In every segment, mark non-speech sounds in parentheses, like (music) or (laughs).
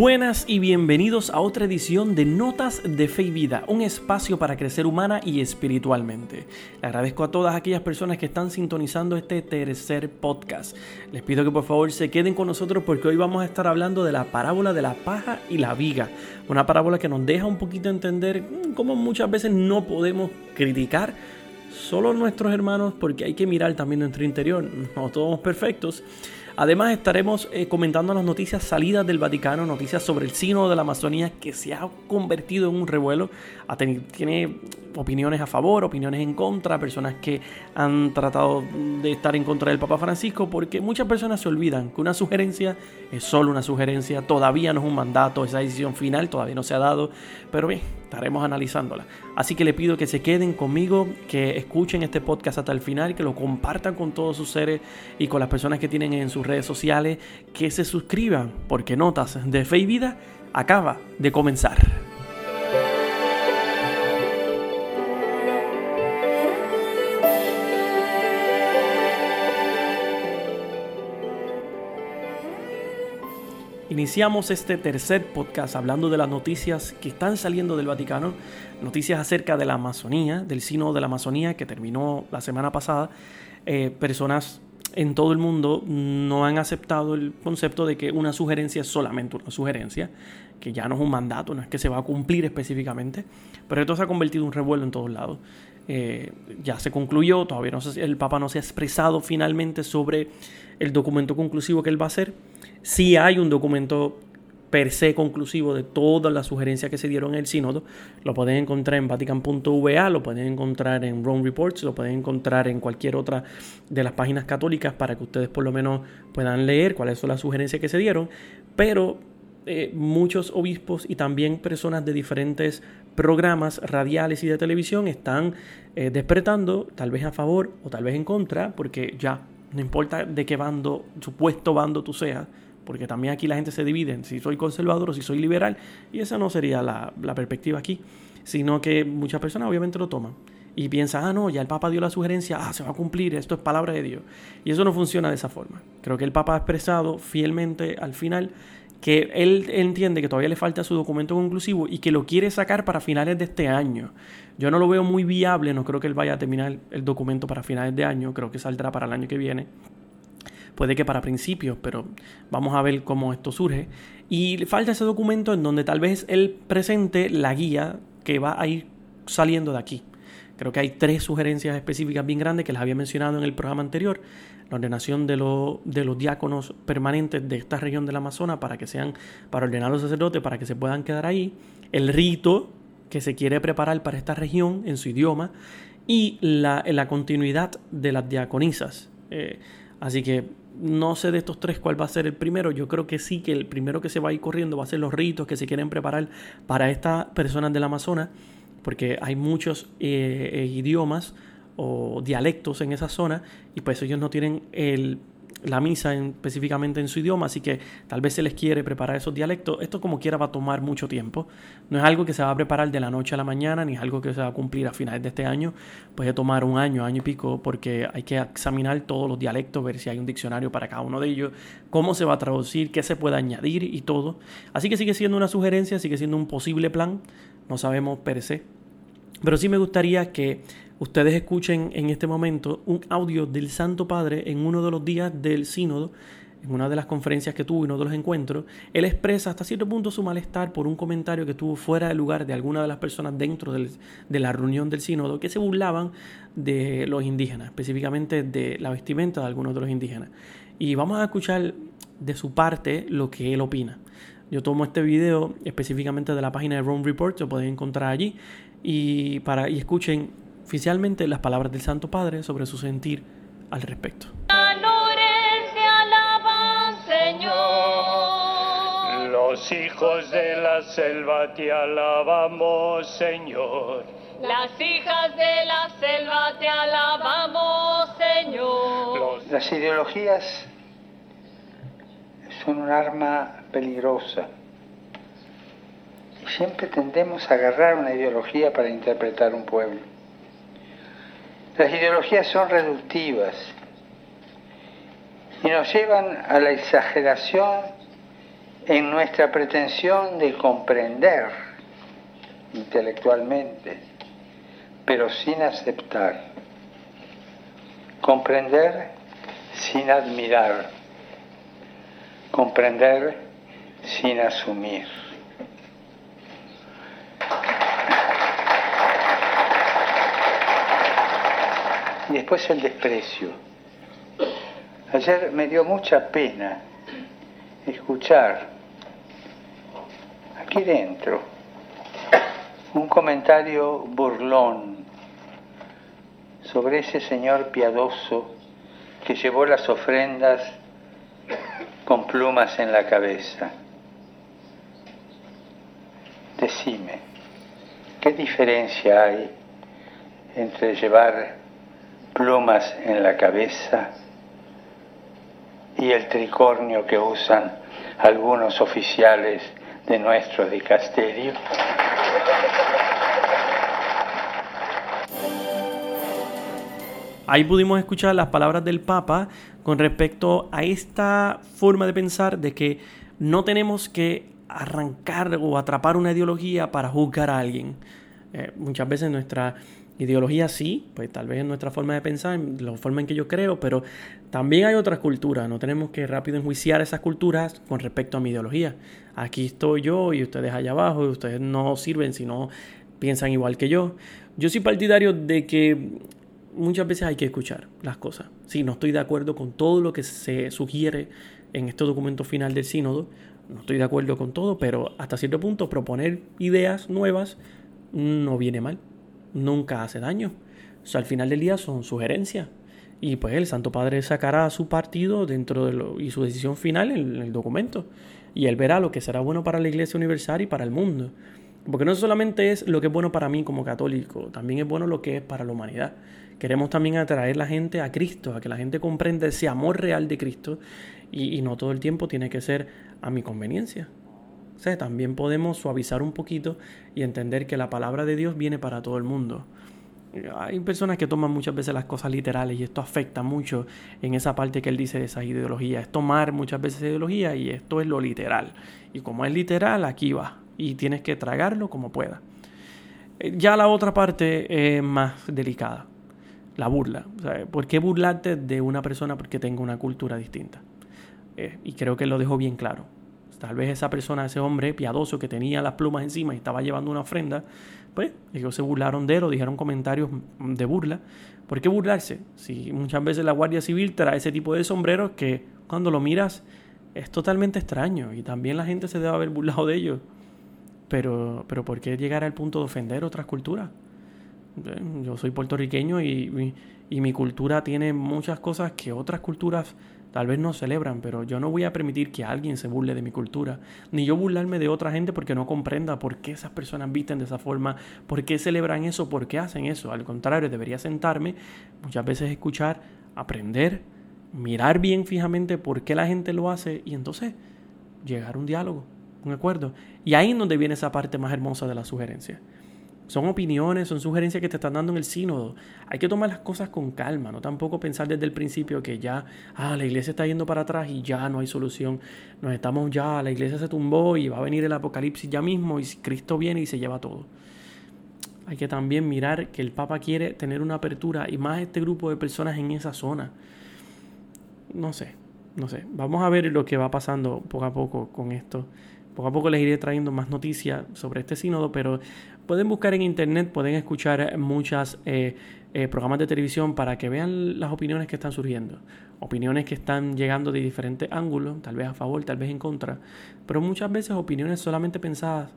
Buenas y bienvenidos a otra edición de Notas de Fe y Vida, un espacio para crecer humana y espiritualmente. Le agradezco a todas aquellas personas que están sintonizando este tercer podcast. Les pido que por favor se queden con nosotros porque hoy vamos a estar hablando de la parábola de la paja y la viga. Una parábola que nos deja un poquito entender mm, cómo muchas veces no podemos criticar solo nuestros hermanos porque hay que mirar también nuestro interior. No todos perfectos. Además estaremos eh, comentando las noticias salidas del Vaticano, noticias sobre el sínodo de la Amazonía que se ha convertido en un revuelo. tiene opiniones a favor, opiniones en contra, personas que han tratado de estar en contra del Papa Francisco, porque muchas personas se olvidan que una sugerencia es solo una sugerencia, todavía no es un mandato, esa decisión final todavía no se ha dado, pero bien, estaremos analizándola. Así que le pido que se queden conmigo, que escuchen este podcast hasta el final, que lo compartan con todos sus seres y con las personas que tienen en sus redes sociales, que se suscriban, porque Notas de Fe y Vida acaba de comenzar. Iniciamos este tercer podcast hablando de las noticias que están saliendo del Vaticano, noticias acerca de la Amazonía, del Sino de la Amazonía que terminó la semana pasada. Eh, personas en todo el mundo no han aceptado el concepto de que una sugerencia es solamente una sugerencia, que ya no es un mandato, no es que se va a cumplir específicamente, pero esto se ha convertido en un revuelo en todos lados. Eh, ya se concluyó, todavía no sé, el Papa no se ha expresado finalmente sobre el documento conclusivo que él va a hacer si hay un documento per se conclusivo de todas las sugerencias que se dieron en el sínodo. Lo pueden encontrar en vatican.va, lo pueden encontrar en Rome Reports, lo pueden encontrar en cualquier otra de las páginas católicas para que ustedes por lo menos puedan leer cuáles son las sugerencias que se dieron. Pero eh, muchos obispos y también personas de diferentes programas radiales y de televisión están eh, despertando, tal vez a favor o tal vez en contra, porque ya no importa de qué bando, supuesto bando tú seas, porque también aquí la gente se divide en si soy conservador o si soy liberal, y esa no sería la, perspectiva aquí, sino que muchas personas obviamente lo toman y piensan, ah, no, ya el Papa dio la sugerencia, ah, se va a cumplir, esto es palabra de Dios. Y eso no funciona de esa forma. Creo que el Papa ha expresado fielmente al final que él entiende que todavía le falta su documento conclusivo y que lo quiere sacar para finales de este año. Yo no lo veo muy viable, no creo que él vaya a terminar el documento para finales de año, creo que saldrá para el año que viene puede que para principios, pero vamos a ver cómo esto surge. Y falta ese documento en donde tal vez él presente la guía que va a ir saliendo de aquí. Creo que hay tres sugerencias específicas bien grandes que les había mencionado en el programa anterior. La ordenación de, de los diáconos permanentes de esta región del Amazonas para que sean, para ordenar a los sacerdotes, para que se puedan quedar ahí. El rito que se quiere preparar para esta región en su idioma. Y la, la continuidad de las diaconisas. Eh, así que no sé de estos tres cuál va a ser el primero. Yo creo que sí, que el primero que se va a ir corriendo va a ser los ritos que se quieren preparar para estas personas del Amazonas, porque hay muchos eh, eh, idiomas o dialectos en esa zona y pues ellos no tienen el la misa específicamente en su idioma, así que tal vez se les quiere preparar esos dialectos. Esto como quiera va a tomar mucho tiempo. No es algo que se va a preparar de la noche a la mañana, ni es algo que se va a cumplir a finales de este año. Puede tomar un año, año y pico, porque hay que examinar todos los dialectos, ver si hay un diccionario para cada uno de ellos, cómo se va a traducir, qué se puede añadir y todo. Así que sigue siendo una sugerencia, sigue siendo un posible plan. No sabemos per se. Pero sí me gustaría que ustedes escuchen en este momento un audio del Santo Padre en uno de los días del sínodo, en una de las conferencias que tuvo y uno de los encuentros, él expresa hasta cierto punto su malestar por un comentario que tuvo fuera de lugar de alguna de las personas dentro de la reunión del sínodo que se burlaban de los indígenas, específicamente de la vestimenta de algunos de los indígenas. Y vamos a escuchar de su parte lo que él opina. Yo tomo este video específicamente de la página de Rome Report, lo pueden encontrar allí, y, para, y escuchen oficialmente las palabras del Santo Padre sobre su sentir al respecto. Los hijos de la selva te alabamos, Señor. Las hijas de la selva te alabamos, Señor. Las ideologías son un arma peligrosa. Y siempre tendemos a agarrar una ideología para interpretar un pueblo. Las ideologías son reductivas y nos llevan a la exageración en nuestra pretensión de comprender intelectualmente, pero sin aceptar. Comprender sin admirar. Comprender sin asumir. Y después el desprecio. Ayer me dio mucha pena escuchar aquí dentro un comentario burlón sobre ese señor piadoso que llevó las ofrendas con plumas en la cabeza. Decime, ¿qué diferencia hay entre llevar plumas en la cabeza y el tricornio que usan algunos oficiales de nuestro dicasterio? Ahí pudimos escuchar las palabras del Papa con respecto a esta forma de pensar de que no tenemos que arrancar o atrapar una ideología para juzgar a alguien. Eh, muchas veces nuestra ideología sí, pues tal vez es nuestra forma de pensar, la forma en que yo creo, pero también hay otras culturas, no tenemos que rápido enjuiciar esas culturas con respecto a mi ideología. Aquí estoy yo y ustedes allá abajo, y ustedes no sirven si no piensan igual que yo. Yo soy partidario de que muchas veces hay que escuchar las cosas. Si no estoy de acuerdo con todo lo que se sugiere en este documento final del sínodo, no estoy de acuerdo con todo, pero hasta cierto punto proponer ideas nuevas no viene mal, nunca hace daño. O sea, al final del día son sugerencias. Y pues el Santo Padre sacará su partido dentro de lo, y su decisión final en el documento. Y él verá lo que será bueno para la Iglesia Universal y para el mundo. Porque no solamente es lo que es bueno para mí como católico, también es bueno lo que es para la humanidad. Queremos también atraer la gente a Cristo, a que la gente comprenda ese amor real de Cristo y, no todo el tiempo tiene que ser a mi conveniencia. También podemos suavizar un poquito y entender que la palabra de Dios viene para todo el mundo. Hay personas que toman muchas veces las cosas literales y esto afecta mucho en esa parte que él dice de esa ideología. Es tomar muchas veces ideología y esto es lo literal. Y como es literal, aquí va. Y tienes que tragarlo como pueda. Ya la otra parte es más delicada la burla. ¿Por qué burlarte de una persona porque tenga una cultura distinta? Eh, y creo que lo dejó bien claro. Tal vez esa persona, ese hombre piadoso que tenía las plumas encima y estaba llevando una ofrenda, pues ellos se burlaron de él o dijeron comentarios de burla. ¿Por qué burlarse? Si muchas veces la Guardia Civil trae ese tipo de sombreros que cuando lo miras es totalmente extraño y también la gente se debe haber burlado de ellos. Pero, pero ¿por qué llegar al punto de ofender otras culturas? Yo soy puertorriqueño y, mi cultura tiene muchas cosas que otras culturas tal vez no celebran, pero yo no voy a permitir que alguien se burle de mi cultura, ni yo burlarme de otra gente porque no comprenda por qué esas personas visten de esa forma, por qué celebran eso, por qué hacen eso. Al contrario, debería sentarme, muchas veces escuchar, aprender, mirar bien fijamente por qué la gente lo hace y entonces llegar a un diálogo, un acuerdo. Y ahí es donde viene esa parte más hermosa de la sugerencia. Son opiniones, son sugerencias que te están dando en el sínodo. Hay que tomar las cosas con calma, no tampoco pensar desde el principio que ya, ah, la iglesia está yendo para atrás y ya no hay solución. Nos estamos ya, la iglesia se tumbó y va a venir el apocalipsis ya mismo y Cristo viene y se lleva todo. Hay que también mirar que el Papa quiere tener una apertura y más este grupo de personas en esa zona. No sé, no sé. Vamos a ver lo que va pasando poco a poco con esto. Poco a poco les iré trayendo más noticias sobre este sínodo, pero pueden buscar en internet, pueden escuchar muchos eh, eh, programas de televisión para que vean las opiniones que están surgiendo. Opiniones que están llegando de diferentes ángulos, tal vez a favor, tal vez en contra, pero muchas veces opiniones solamente pensadas.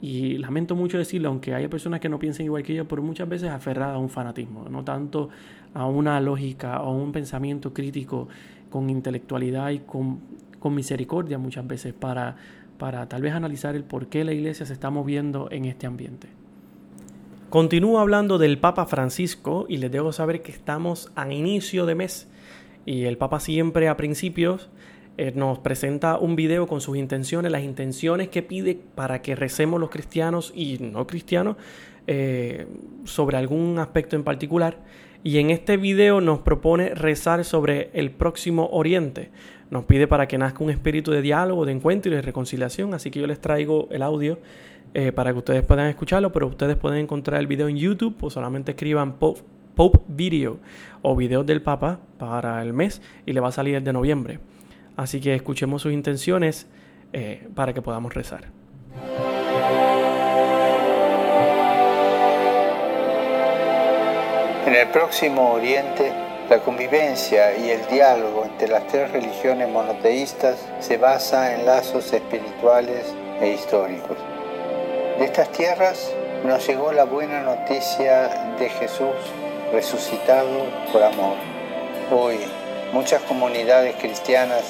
Y lamento mucho decirlo, aunque haya personas que no piensen igual que yo, pero muchas veces aferradas a un fanatismo, no tanto a una lógica o un pensamiento crítico con intelectualidad y con, con misericordia muchas veces para para tal vez analizar el por qué la iglesia se está moviendo en este ambiente. Continúo hablando del Papa Francisco y les debo saber que estamos a inicio de mes y el Papa siempre a principios eh, nos presenta un video con sus intenciones, las intenciones que pide para que recemos los cristianos y no cristianos eh, sobre algún aspecto en particular. y en este video nos propone rezar sobre el próximo Oriente. Nos pide para que nazca un espíritu de diálogo, de encuentro y de reconciliación, así que yo les traigo el audio eh, para que ustedes puedan escucharlo, pero ustedes pueden encontrar el video en YouTube o solamente escriban Pope, Video o videos del Papa para el mes y le va a salir el de noviembre. Así que escuchemos sus intenciones eh, para que podamos rezar. En el próximo Oriente, la convivencia y el diálogo entre las tres religiones monoteístas se basa en lazos espirituales e históricos. De estas tierras nos llegó la buena noticia de Jesús resucitado por amor. Hoy muchas comunidades cristianas,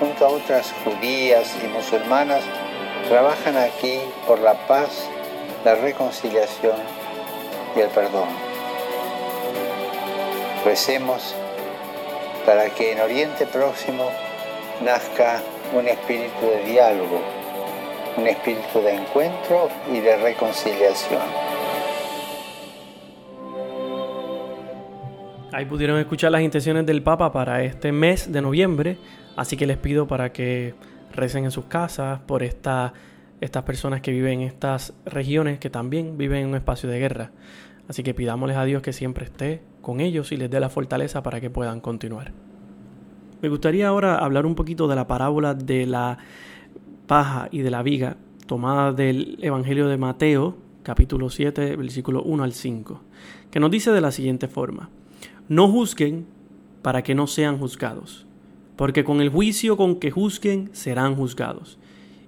junto a otras judías y musulmanas, trabajan aquí por la paz, la reconciliación y el perdón. Recemos para que en Oriente Próximo nazca un espíritu de diálogo un espíritu de encuentro y de reconciliación. Ahí pudieron escuchar las intenciones del Papa para este mes de noviembre, así que les pido para que recen en sus casas por esta, estas personas que viven en estas regiones que también viven en un espacio de guerra. Así que pidámosles a Dios que siempre esté con ellos y les dé la fortaleza para que puedan continuar. Me gustaría ahora hablar un poquito de la parábola de la paja y de la viga, tomada del Evangelio de Mateo, capítulo 7, versículo 1 al 5, que nos dice de la siguiente forma, no juzguen para que no sean juzgados, porque con el juicio con que juzguen serán juzgados,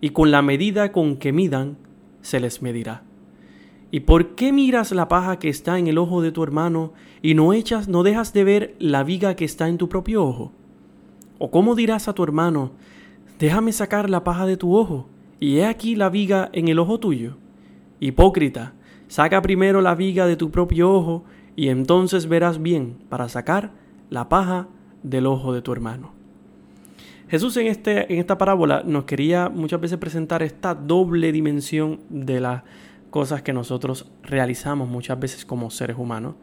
y con la medida con que midan se les medirá. ¿Y por qué miras la paja que está en el ojo de tu hermano y no echas, no dejas de ver la viga que está en tu propio ojo? ¿O cómo dirás a tu hermano, déjame sacar la paja de tu ojo, y he aquí la viga en el ojo tuyo. Hipócrita, saca primero la viga de tu propio ojo, y entonces verás bien para sacar la paja del ojo de tu hermano. Jesús en, este, en esta parábola nos quería muchas veces presentar esta doble dimensión de las cosas que nosotros realizamos muchas veces como seres humanos.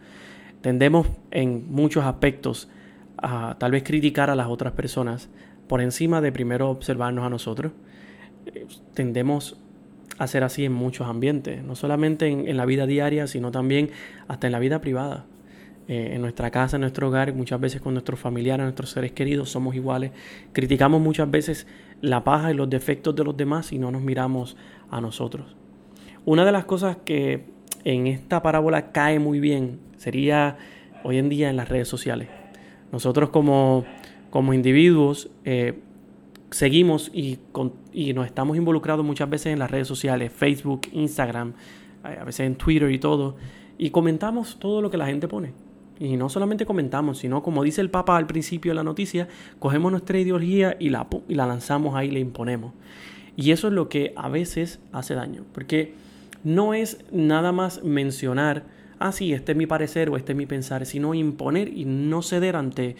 Tendemos en muchos aspectos a tal vez criticar a las otras personas, por encima de primero observarnos a nosotros. Tendemos a ser así en muchos ambientes, no solamente en, la vida diaria, sino también hasta en la vida privada. Eh, en nuestra casa, en nuestro hogar, muchas veces con nuestros familiares, nuestros seres queridos, somos iguales. Criticamos muchas veces la paja y los defectos de los demás y no nos miramos a nosotros. Una de las cosas que en esta parábola cae muy bien sería hoy en día en las redes sociales. Nosotros como como individuos eh, seguimos y, nos estamos involucrados muchas veces en las redes sociales, Facebook, Instagram, a veces en Twitter y todo, y comentamos todo lo que la gente pone. Y no solamente comentamos, sino como dice el Papa al principio de la noticia, cogemos nuestra ideología y la, y la lanzamos ahí, la imponemos. Y eso es lo que a veces hace daño, porque no es nada más mencionar, ah, sí, este es mi parecer o este es mi pensar, sino imponer y no ceder ante,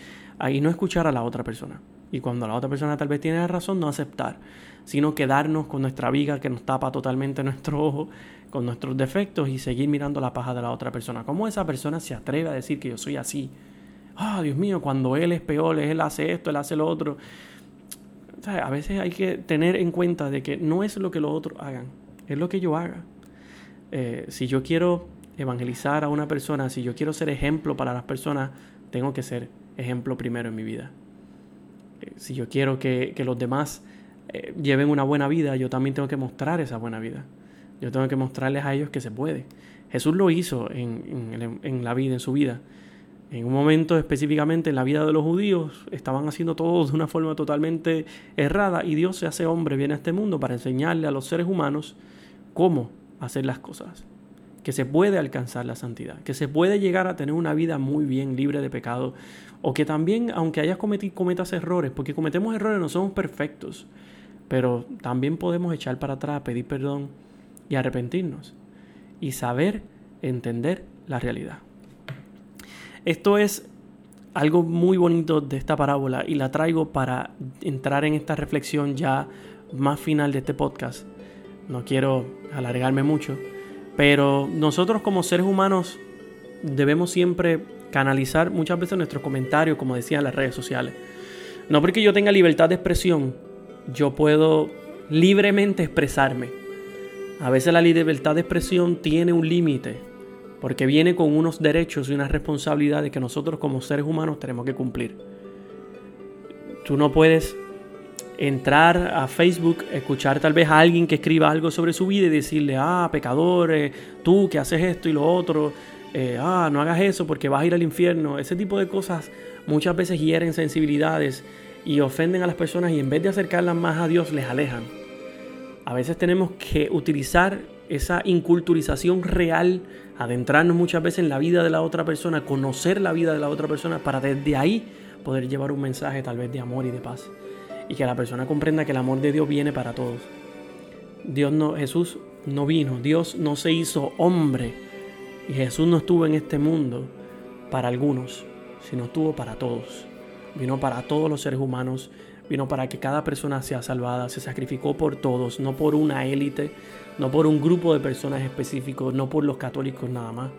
y no escuchar a la otra persona. Y cuando la otra persona tal vez tiene razón, no aceptar, sino quedarnos con nuestra viga que nos tapa totalmente (laughs) nuestro ojo, con nuestros defectos y seguir mirando la paja de la otra persona. ¿Cómo esa persona se atreve a decir que yo soy así? Ah, Dios mío, cuando él es peor, él hace esto, él hace lo otro. a veces hay que tener en cuenta de que no es lo que los otros hagan, es lo que yo haga. Eh, si yo quiero evangelizar a una persona, si yo quiero ser ejemplo para las personas, tengo que ser ejemplo primero en mi vida. Eh, si yo quiero que, los demás eh, lleven una buena vida, yo también tengo que mostrar esa buena vida. Yo tengo que mostrarles a ellos que se puede. Jesús lo hizo en, en la vida, en su vida. En un momento específicamente en la vida de los judíos estaban haciendo todo de una forma totalmente errada y Dios se hace hombre, viene a este mundo para enseñarle a los seres humanos cómo hacer las cosas. Que se puede alcanzar la santidad, que se puede llegar a tener una vida muy bien libre de pecado, o que también, aunque hayas cometido, cometas errores, porque cometemos errores, no somos perfectos, pero también podemos echar para atrás, pedir perdón y arrepentirnos, y saber entender la realidad. Esto es algo muy bonito de esta parábola y la traigo para entrar en esta reflexión ya más final de este podcast. No quiero alargarme mucho, pero nosotros como seres humanos debemos siempre canalizar muchas veces nuestros comentarios, como decían las redes sociales. No porque yo tenga libertad de expresión, yo puedo libremente expresarme. A veces la libertad de expresión tiene un límite, porque viene con unos derechos y unas responsabilidades que nosotros como seres humanos tenemos que cumplir. Tú no puedes entrar a Facebook, escuchar tal vez a alguien que escriba algo sobre su vida y decirle, ah, pecador, eh, tú que haces esto y lo otro, eh, ah, no hagas eso porque vas a ir al infierno. Ese tipo de cosas muchas veces hieren sensibilidades y ofenden a las personas y en vez de acercarlas más a Dios les alejan. A veces tenemos que utilizar esa inculturización real, adentrarnos muchas veces en la vida de la otra persona, conocer la vida de la otra persona para desde ahí poder llevar un mensaje tal vez de amor y de paz y que la persona comprenda que el amor de Dios viene para todos. Dios no, Jesús no vino, Dios no se hizo hombre y Jesús no estuvo en este mundo para algunos, sino estuvo para todos. Vino para todos los seres humanos, vino para que cada persona sea salvada, se sacrificó por todos, no por una élite, no por un grupo de personas específicos, no por los católicos nada más,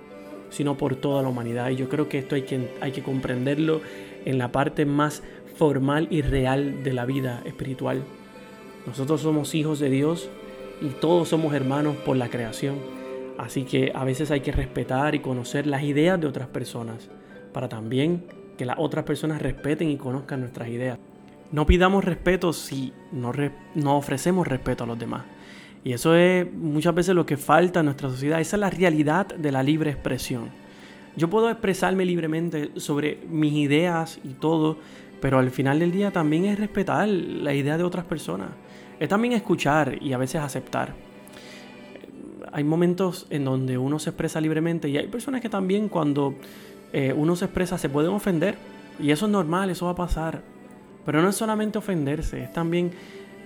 sino por toda la humanidad. Y yo creo que esto hay que, hay que comprenderlo en la parte más formal y real de la vida espiritual. Nosotros somos hijos de Dios y todos somos hermanos por la creación. Así que a veces hay que respetar y conocer las ideas de otras personas para también que las otras personas respeten y conozcan nuestras ideas. No pidamos respeto si no, no ofrecemos respeto a los demás. Y eso es muchas veces lo que falta en nuestra sociedad. Esa es la realidad de la libre expresión. Yo puedo expresarme libremente sobre mis ideas y todo, pero al final del día también es respetar la idea de otras personas. Es también escuchar y a veces aceptar. Hay momentos en donde uno se expresa libremente y hay personas que también cuando eh, uno se expresa se pueden ofender. Y eso es normal, eso va a pasar. Pero no es solamente ofenderse, es también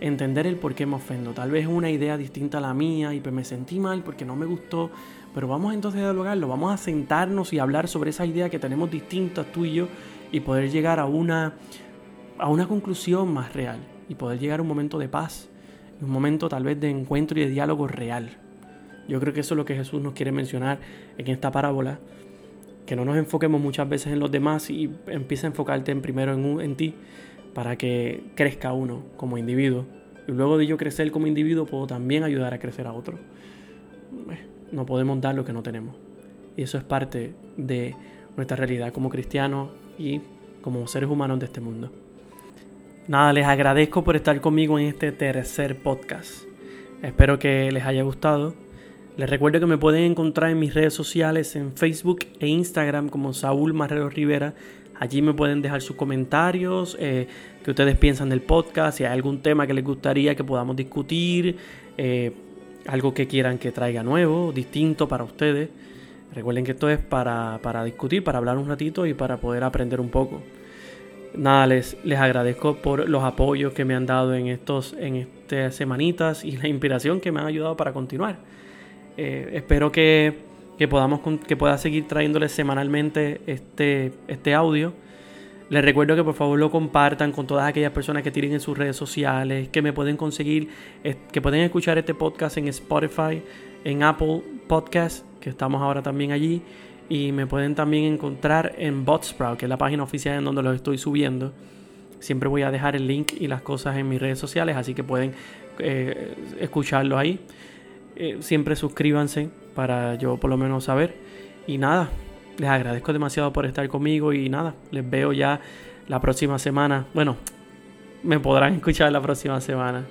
entender el por qué me ofendo. Tal vez una idea distinta a la mía y pues me sentí mal porque no me gustó. Pero vamos entonces a dialogarlo, vamos a sentarnos y hablar sobre esa idea que tenemos distintas tú y yo y poder llegar a una, a una conclusión más real y poder llegar a un momento de paz, un momento tal vez de encuentro y de diálogo real. Yo creo que eso es lo que Jesús nos quiere mencionar en esta parábola, que no nos enfoquemos muchas veces en los demás y empieza a enfocarte en primero en, en ti para que crezca uno como individuo. Y luego de yo crecer como individuo puedo también ayudar a crecer a otro. No podemos dar lo que no tenemos. Y eso es parte de nuestra realidad como cristianos y como seres humanos de este mundo. Nada, les agradezco por estar conmigo en este tercer podcast. Espero que les haya gustado. Les recuerdo que me pueden encontrar en mis redes sociales en Facebook e Instagram como Saúl Marrero Rivera. Allí me pueden dejar sus comentarios, eh, que ustedes piensan del podcast, si hay algún tema que les gustaría que podamos discutir, eh, algo que quieran que traiga nuevo, distinto para ustedes. Recuerden que esto es para, discutir, para hablar un ratito y para poder aprender un poco. Nada, les, les agradezco por los apoyos que me han dado en, estos, en estas semanitas y la inspiración que me han ayudado para continuar. Eh, espero que, podamos, que pueda seguir trayéndoles semanalmente este, este audio. Les recuerdo que por favor lo compartan con todas aquellas personas que tienen en sus redes sociales, que me pueden conseguir, que pueden escuchar este podcast en Spotify, en Apple Podcast que estamos ahora también allí. Y me pueden también encontrar en Botsprout, que es la página oficial en donde los estoy subiendo. Siempre voy a dejar el link y las cosas en mis redes sociales, así que pueden eh, escucharlo ahí. Eh, siempre suscríbanse para yo por lo menos saber. Y nada, les agradezco demasiado por estar conmigo y nada, les veo ya la próxima semana. Bueno, me podrán (laughs) escuchar la próxima semana.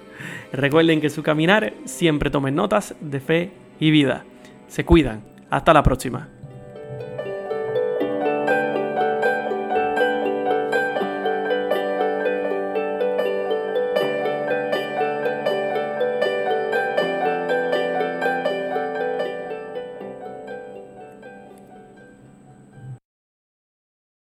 Recuerden que su caminar siempre tomen notas de fe y vida. Se cuidan. Hasta la próxima.